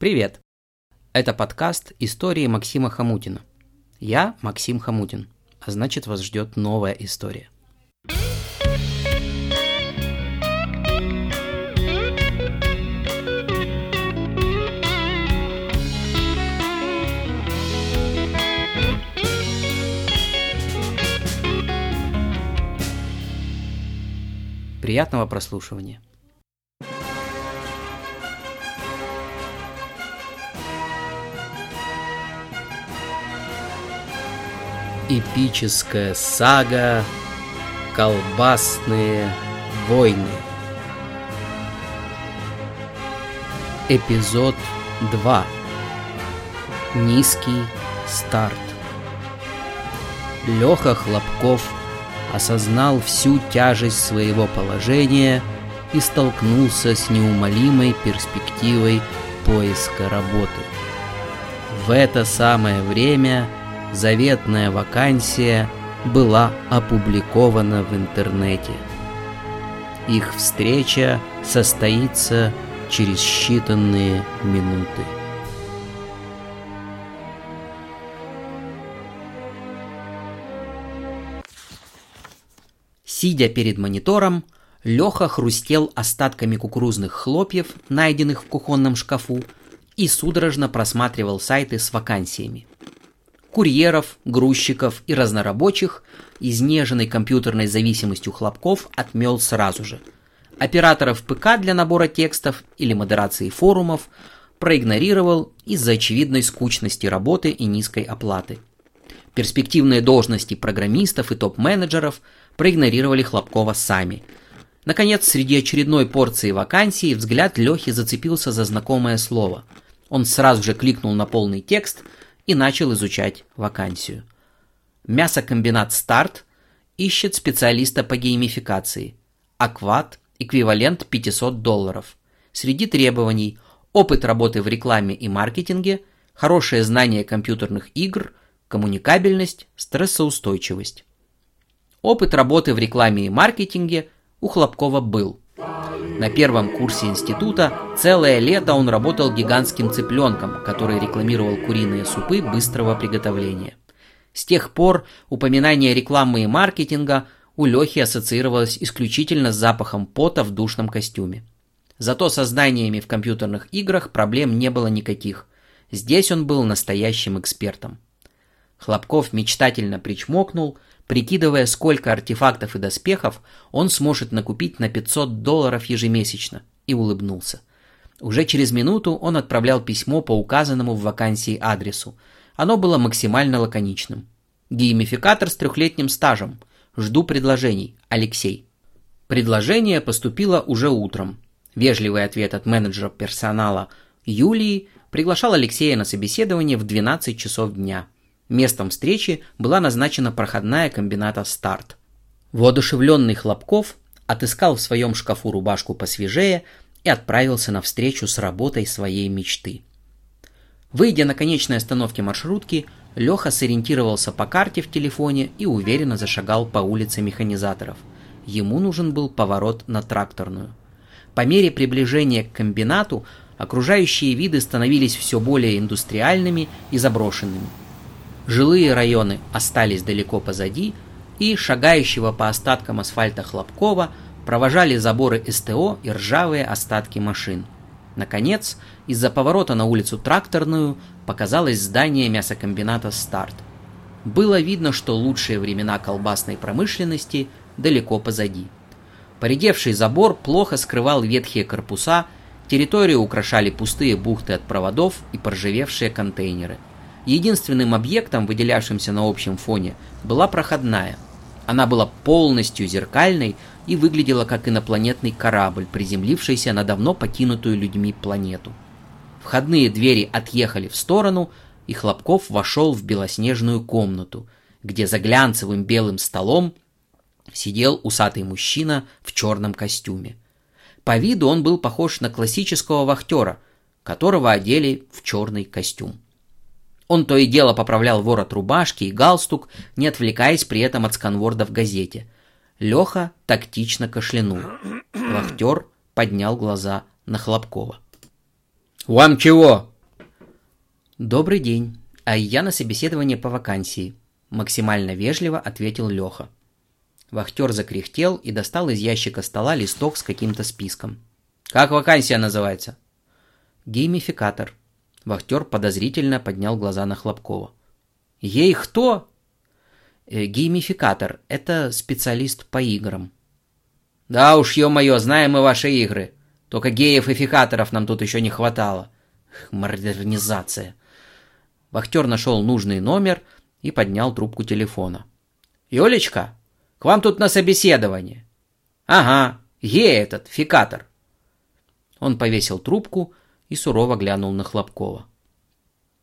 Привет! Это подкаст «Истории Максима Хамутина». Я Максим Хамутин, а значит вас ждет новая история. Приятного прослушивания. Эпическая сага «Колбасные войны». Эпизод 2. Низкий старт. Леха Хлопков осознал всю тяжесть своего положения и столкнулся с неумолимой перспективой поиска работы. В это самое время – заветная вакансия была опубликована в интернете. Их встреча состоится через считанные минуты. Сидя перед монитором, Леха хрустел остатками кукурузных хлопьев, найденных в кухонном шкафу, и судорожно просматривал сайты с вакансиями курьеров, грузчиков и разнорабочих, изнеженной компьютерной зависимостью хлопков отмел сразу же. Операторов ПК для набора текстов или модерации форумов проигнорировал из-за очевидной скучности работы и низкой оплаты. Перспективные должности программистов и топ-менеджеров проигнорировали Хлопкова сами. Наконец, среди очередной порции вакансий взгляд Лехи зацепился за знакомое слово. Он сразу же кликнул на полный текст – и начал изучать вакансию. Мясокомбинат «Старт» ищет специалиста по геймификации. Акват – эквивалент 500 долларов. Среди требований – опыт работы в рекламе и маркетинге, хорошее знание компьютерных игр, коммуникабельность, стрессоустойчивость. Опыт работы в рекламе и маркетинге у Хлопкова был. На первом курсе института целое лето он работал гигантским цыпленком, который рекламировал куриные супы быстрого приготовления. С тех пор упоминание рекламы и маркетинга у Лехи ассоциировалось исключительно с запахом пота в душном костюме. Зато со знаниями в компьютерных играх проблем не было никаких. Здесь он был настоящим экспертом. Хлопков мечтательно причмокнул – прикидывая, сколько артефактов и доспехов он сможет накупить на 500 долларов ежемесячно, и улыбнулся. Уже через минуту он отправлял письмо по указанному в вакансии адресу. Оно было максимально лаконичным. Геймификатор с трехлетним стажем. Жду предложений. Алексей. Предложение поступило уже утром. Вежливый ответ от менеджера персонала Юлии приглашал Алексея на собеседование в 12 часов дня – Местом встречи была назначена проходная комбината «Старт». Воодушевленный Хлопков отыскал в своем шкафу рубашку посвежее и отправился на встречу с работой своей мечты. Выйдя на конечной остановке маршрутки, Леха сориентировался по карте в телефоне и уверенно зашагал по улице механизаторов. Ему нужен был поворот на тракторную. По мере приближения к комбинату окружающие виды становились все более индустриальными и заброшенными – Жилые районы остались далеко позади, и шагающего по остаткам асфальта Хлопкова провожали заборы СТО и ржавые остатки машин. Наконец, из-за поворота на улицу Тракторную показалось здание мясокомбината «Старт». Было видно, что лучшие времена колбасной промышленности далеко позади. Поредевший забор плохо скрывал ветхие корпуса, территорию украшали пустые бухты от проводов и поржавевшие контейнеры – Единственным объектом, выделявшимся на общем фоне, была проходная. Она была полностью зеркальной и выглядела как инопланетный корабль, приземлившийся на давно покинутую людьми планету. Входные двери отъехали в сторону, и Хлопков вошел в белоснежную комнату, где за глянцевым белым столом сидел усатый мужчина в черном костюме. По виду он был похож на классического вахтера, которого одели в черный костюм. Он то и дело поправлял ворот рубашки и галстук, не отвлекаясь при этом от сканворда в газете. Леха тактично кашлянул. Вахтер поднял глаза на Хлопкова. «Вам чего?» «Добрый день, а я на собеседование по вакансии», – максимально вежливо ответил Леха. Вахтер закряхтел и достал из ящика стола листок с каким-то списком. «Как вакансия называется?» «Геймификатор». Вахтер подозрительно поднял глаза на Хлопкова. «Гей кто?» э, «Геймификатор – это специалист по играм». «Да уж, ё-моё, знаем мы ваши игры. Только геев и фикаторов нам тут еще не хватало». Модернизация. Вахтер нашел нужный номер и поднял трубку телефона. «Юлечка, к вам тут на собеседование». «Ага, гей этот, фикатор». Он повесил трубку и сурово глянул на Хлопкова.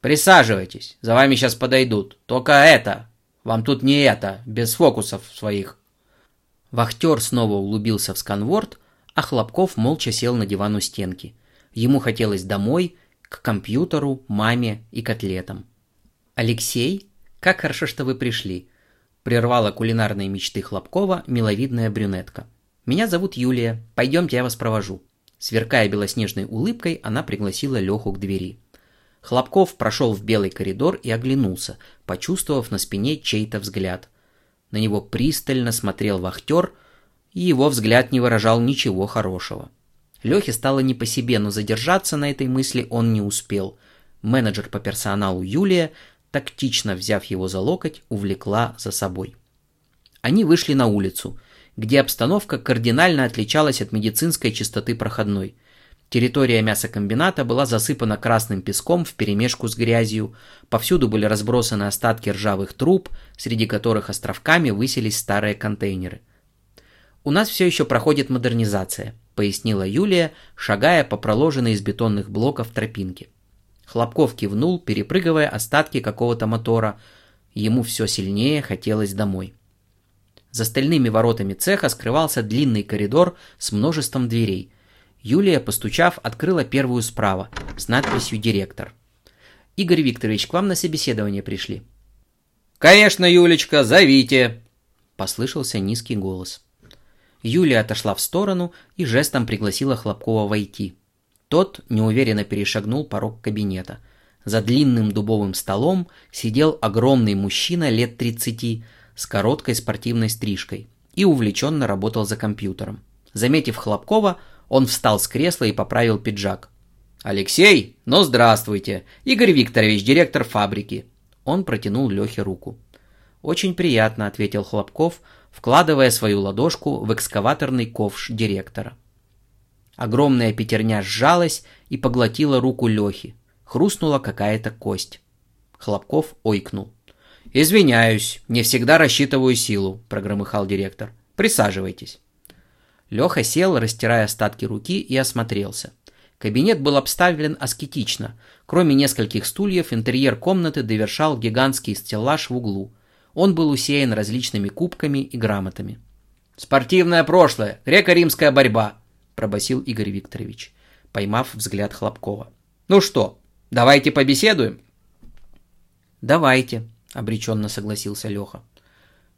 «Присаживайтесь, за вами сейчас подойдут. Только это, вам тут не это, без фокусов своих». Вахтер снова улыбился в сканворд, а Хлопков молча сел на диван у стенки. Ему хотелось домой, к компьютеру, маме и котлетам. «Алексей, как хорошо, что вы пришли», — прервала кулинарные мечты Хлопкова миловидная брюнетка. «Меня зовут Юлия, пойдемте я вас провожу». Сверкая белоснежной улыбкой, она пригласила Леху к двери. Хлопков прошел в белый коридор и оглянулся, почувствовав на спине чей-то взгляд. На него пристально смотрел вахтер, и его взгляд не выражал ничего хорошего. Лехе стало не по себе, но задержаться на этой мысли он не успел. Менеджер по персоналу Юлия, тактично взяв его за локоть, увлекла за собой. Они вышли на улицу – где обстановка кардинально отличалась от медицинской чистоты проходной. Территория мясокомбината была засыпана красным песком вперемешку с грязью, повсюду были разбросаны остатки ржавых труб, среди которых островками высились старые контейнеры. «У нас все еще проходит модернизация», — пояснила Юлия, шагая по проложенной из бетонных блоков тропинке. Хлопков кивнул, перепрыгивая остатки какого-то мотора. Ему все сильнее хотелось домой. За стальными воротами цеха скрывался длинный коридор с множеством дверей. Юлия, постучав, открыла первую справа с надписью «Директор». «Игорь Викторович, к вам на собеседование пришли». «Конечно, Юлечка, зовите!» Послышался низкий голос. Юлия отошла в сторону и жестом пригласила Хлопкова войти. Тот неуверенно перешагнул порог кабинета. За длинным дубовым столом сидел огромный мужчина лет тридцати с короткой спортивной стрижкой и увлеченно работал за компьютером. Заметив Хлопкова, он встал с кресла и поправил пиджак. «Алексей, ну здравствуйте! Игорь Викторович, директор фабрики!» Он протянул Лехе руку. «Очень приятно», — ответил Хлопков, вкладывая свою ладошку в экскаваторный ковш директора. Огромная пятерня сжалась и поглотила руку Лехи. Хрустнула какая-то кость. Хлопков ойкнул. «Извиняюсь, не всегда рассчитываю силу», – прогромыхал директор. «Присаживайтесь». Леха сел, растирая остатки руки, и осмотрелся. Кабинет был обставлен аскетично. Кроме нескольких стульев, интерьер комнаты довершал гигантский стеллаж в углу. Он был усеян различными кубками и грамотами. «Спортивное прошлое, греко-римская борьба», – пробасил Игорь Викторович, поймав взгляд Хлопкова. «Ну что, давайте побеседуем?» «Давайте», — обреченно согласился Леха.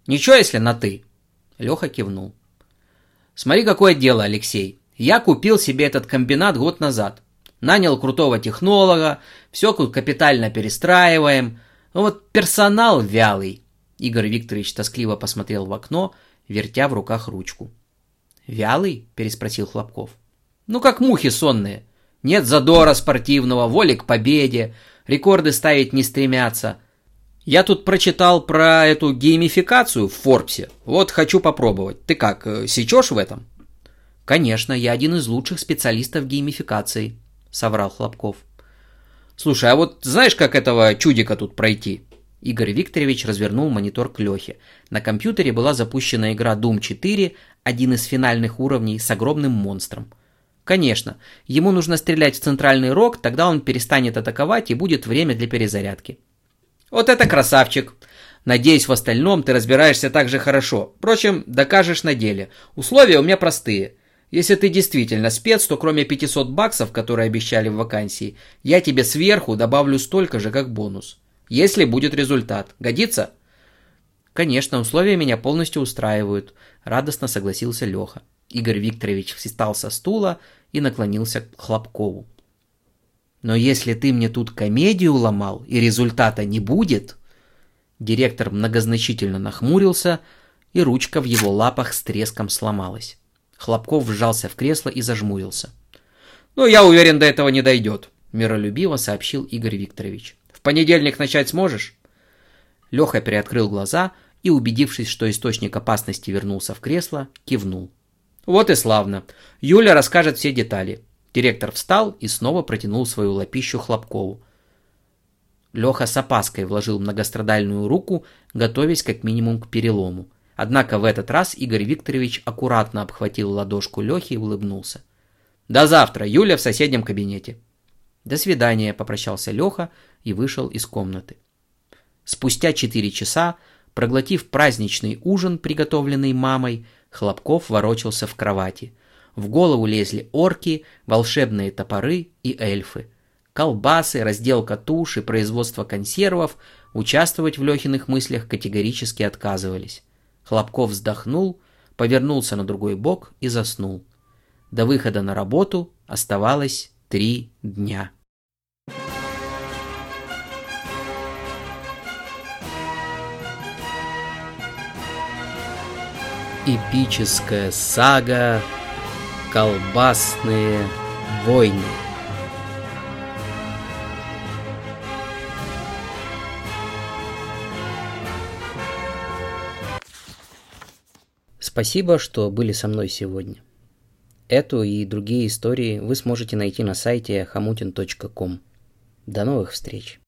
«Ничего, если на «ты»?» Леха кивнул. «Смотри, какое дело, Алексей. Я купил себе этот комбинат год назад. Нанял крутого технолога, все капитально перестраиваем. Но вот персонал вялый». Игорь Викторович тоскливо посмотрел в окно, вертя в руках ручку. «Вялый?» – переспросил Хлопков. «Ну, как мухи сонные. Нет задора спортивного, воли к победе, рекорды ставить не стремятся». Я тут прочитал про эту геймификацию в Форбсе. Вот хочу попробовать. Ты как, э, сечешь в этом? Конечно, я один из лучших специалистов геймификации, соврал Хлопков. Слушай, а вот знаешь, как этого чудика тут пройти? Игорь Викторович развернул монитор к Лехе. На компьютере была запущена игра Doom 4, один из финальных уровней с огромным монстром. Конечно, ему нужно стрелять в центральный рог, тогда он перестанет атаковать и будет время для перезарядки. Вот это красавчик. Надеюсь, в остальном ты разбираешься так же хорошо. Впрочем, докажешь на деле. Условия у меня простые. Если ты действительно спец, то кроме 500 баксов, которые обещали в вакансии, я тебе сверху добавлю столько же, как бонус. Если будет результат. Годится? Конечно, условия меня полностью устраивают, радостно согласился Леха. Игорь Викторович встал со стула и наклонился к Хлопкову. Но если ты мне тут комедию ломал и результата не будет... Директор многозначительно нахмурился, и ручка в его лапах с треском сломалась. Хлопков вжался в кресло и зажмурился. «Ну, я уверен, до этого не дойдет», — миролюбиво сообщил Игорь Викторович. «В понедельник начать сможешь?» Леха приоткрыл глаза и, убедившись, что источник опасности вернулся в кресло, кивнул. «Вот и славно. Юля расскажет все детали». Директор встал и снова протянул свою лапищу Хлопкову. Леха с опаской вложил многострадальную руку, готовясь как минимум к перелому. Однако в этот раз Игорь Викторович аккуратно обхватил ладошку Лехи и улыбнулся. «До завтра, Юля в соседнем кабинете». «До свидания», – попрощался Леха и вышел из комнаты. Спустя четыре часа, проглотив праздничный ужин, приготовленный мамой, Хлопков ворочался в кровати. В голову лезли орки, волшебные топоры и эльфы. Колбасы, разделка туши, производство консервов участвовать в Лехиных мыслях категорически отказывались. Хлопков вздохнул, повернулся на другой бок и заснул. До выхода на работу оставалось три дня. Эпическая сага «Колбасные войны». Спасибо, что были со мной сегодня. Эту и другие истории вы сможете найти на сайте hamutin.com. До новых встреч!